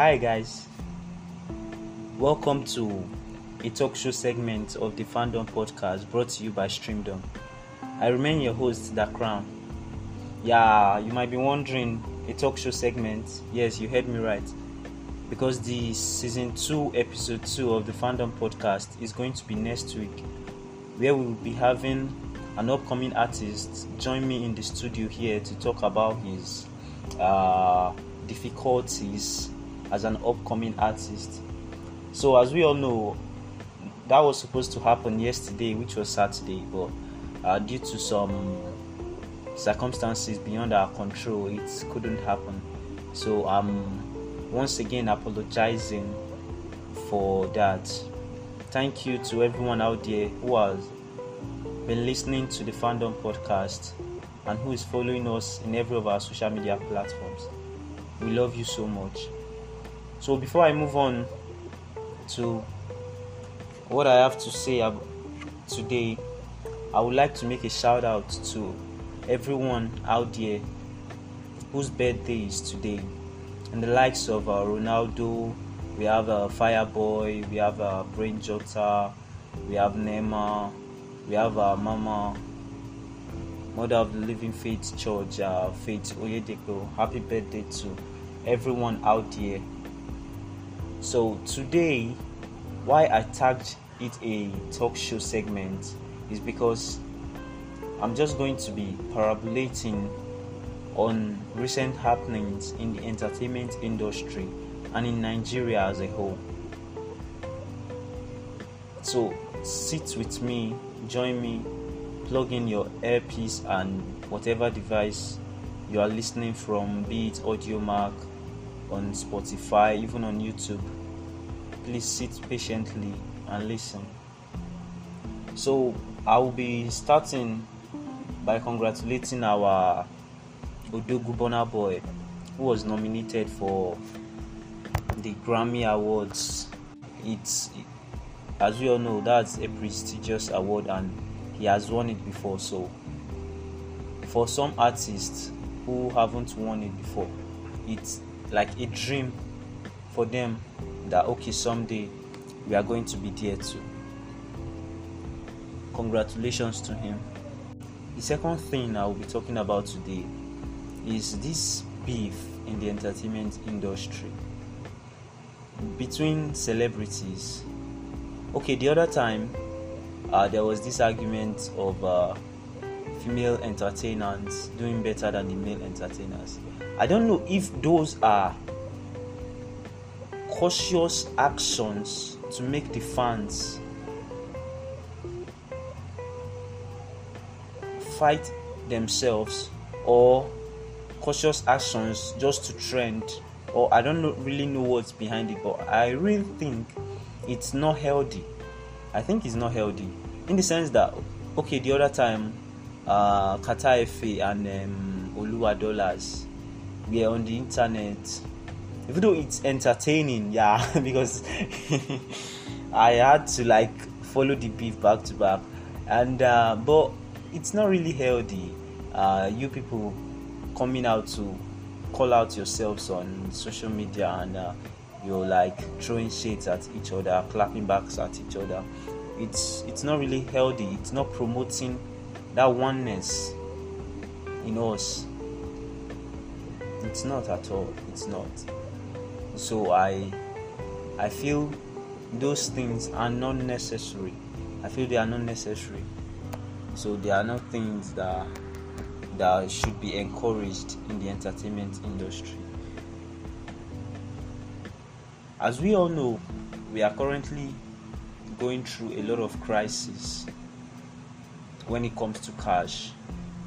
Hi, guys. Welcome to a talk show segment of the Fandom Podcast brought to you by Streamdom. I remain your host, Da Crown. Yeah, you might be wondering a talk show segment. Yes, you heard me right. Because the season 2, episode 2 of the Fandom Podcast is going to be next week, where we will be having an upcoming artist join me in the studio here to talk about his uh, difficulties as an upcoming artist. So, as we all know, that was supposed to happen yesterday, which was Saturday, but uh, due to some circumstances beyond our control, it couldn't happen. So, I'm once again apologizing for that. Thank you to everyone out there who has been listening to the Fandom Podcast and who is following us in every of our social media platforms. We love you so much. So, before I move on to what I have to say today, I would like to make a shout out to everyone out there whose birthday is today, and the likes of uh, Ronaldo. We have uh, Fireboy, we have uh, Brain Jotter, we have Neymar, we have our mama, mother of the Living Faith Church, uh, Faith Oyedepo. Happy birthday to everyone out there. So today, why I tagged it a talk show segment is because I'm just going to be parabolating on recent happenings in the entertainment industry and in Nigeria as a whole. So sit with me join me, plug in your earpiece and whatever device you are listening from, be it Audiomack, on Spotify, even on YouTube. Please sit patiently and listen. So, I will be starting by congratulating our Odogwu Burna Boy, who was nominated for the Grammy Awards. It's as we all know, that's a prestigious award and he has won it before. So, for some artists who haven't won it before, it's like a dream for them that okay, someday we are going to be there too. Congratulations to him. The second thing I will be talking about today is this beef in the entertainment industry between celebrities okay the other time uh, there was this argument of uh, female entertainers doing better than the male entertainers i don't know if those are cautious actions to make the fans fight themselves or cautious actions just to trend or i don't know, really know what's behind it but i really think it's not healthy. I think it's not healthy in the sense that okay, the other time, uh, Carter and um, Oluwa Dollars were on the internet. Even though it's entertaining, yeah, because I had to like follow the beef back to back, and uh, but it's not really healthy. Uh, you people coming out to call out yourselves on social media and uh, you're like throwing shades at each other, clapping backs at each other. It's it's not really healthy. It's not promoting that oneness in us. It's not at all. It's not. So I I feel those things are not necessary. I feel they are not necessary. So they are not things that that should be encouraged in the entertainment industry. As we all know, we are currently going through a lot of crisis when it comes to cash.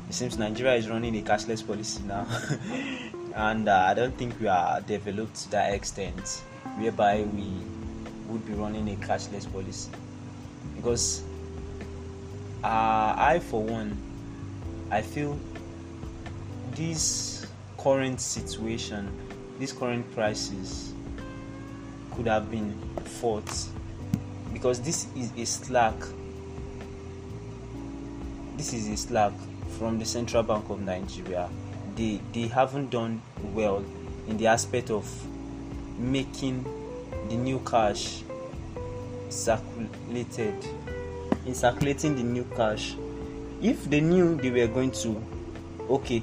It seems Nigeria is running a cashless policy now, and uh, I don't think we are developed to that extent whereby we would be running a cashless policy. Because uh, I, for one, I feel this current situation, this current crisis, could have been fought because this is a slack this is a slack from the central bank of nigeria. They they haven't done well in the aspect of making the new cash circulated in circulating the new cash. If they knew they were going to okay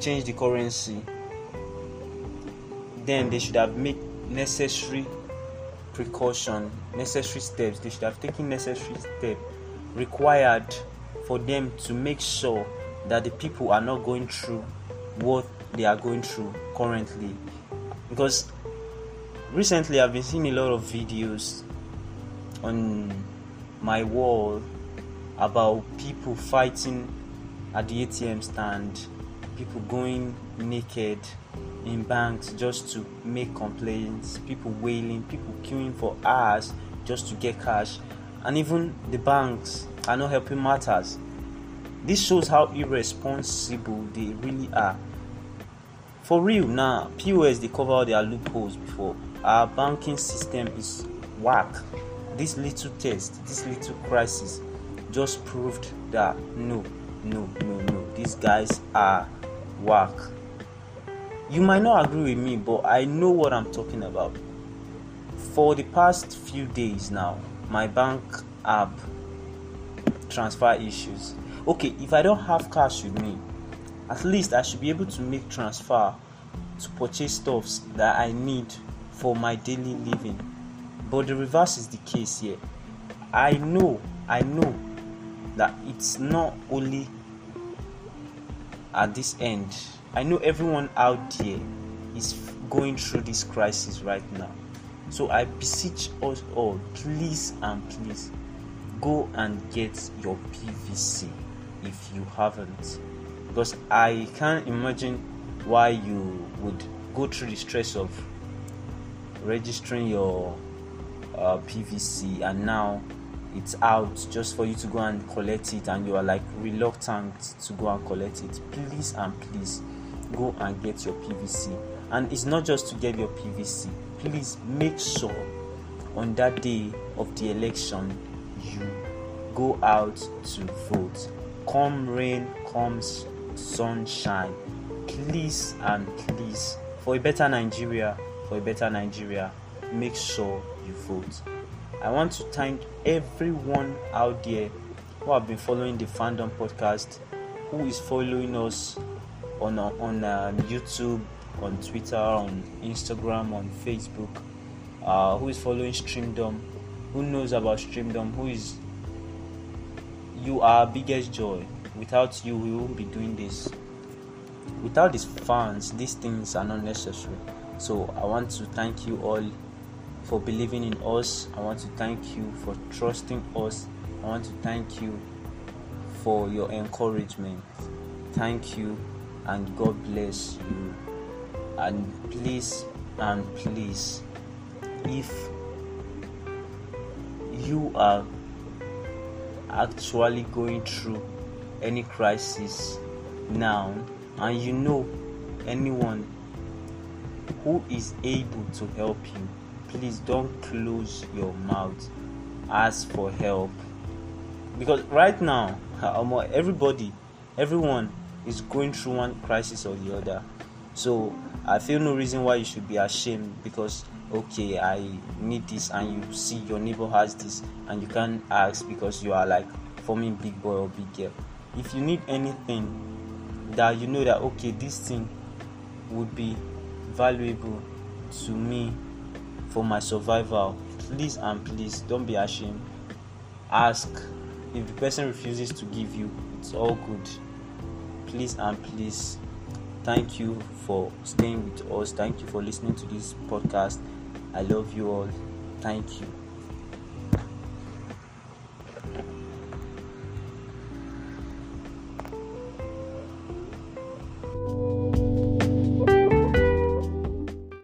change the currency then they should have made necessary precaution necessary steps. They should have taken necessary steps required for them to make sure that the people are not going through what they are going through currently. Because recently i've been seeing a lot of videos on my wall about people fighting at the atm stand people going naked in banks just to make complaints people wailing people queuing for hours just to get cash and even the banks are not helping matters. This shows how irresponsible they really are. For real now pos they cover their loopholes before. Our banking system is whack. This little test this little crisis just proved that no no no no these guys are whack. You might not agree with me but i know what i'm talking about. For the past few days now my bank app transfer issues. Okay if i don't have cash with me at least i should be able to make transfer to purchase stuffs that i need for my daily living. But the reverse is the case here. I know i know that it's not only at this end. I know everyone out there is going through this crisis right now. So i beseech us all please and please go and get your pvc if you haven't. Because i can't imagine why you would go through the stress of registering your uh, pvc and now it's out just for you to go and collect it and you are like reluctant to go and collect it. Please and please go and get your pvc and it's not just to get your pvc please make sure on that day of the election you go out to vote. Come rain comes sunshine. Please and please for a better nigeria for a better nigeria make sure you vote. I want to thank everyone out there who have been following the fandom podcast who is following us on on uh, youtube on twitter on instagram on facebook uh, who is following streamdom who knows about streamdom? Who is you are biggest joy. Without you we won't be doing this. Without these fans these things are not necessary. So i want to thank you all for believing in us. I want to thank you for trusting us. I want to thank you for your encouragement. Thank you and god bless you. And please and please if you are actually going through any crisis now and you know anyone who is able to help you please don't close your mouth. Ask for help. Because right now um, everybody everyone is going through one crisis or the other. So i feel no reason why you should be ashamed because okay i need this and you see your neighbor has this and you can't ask because you are like forming big boy or big girl. If you need anything that you know that okay this thing would be valuable to me for my survival please and please don't be ashamed. Ask. If the person refuses to give you it's all good. Please and please thank you for staying with us. Thank you for listening to this podcast I love you all. Thank you.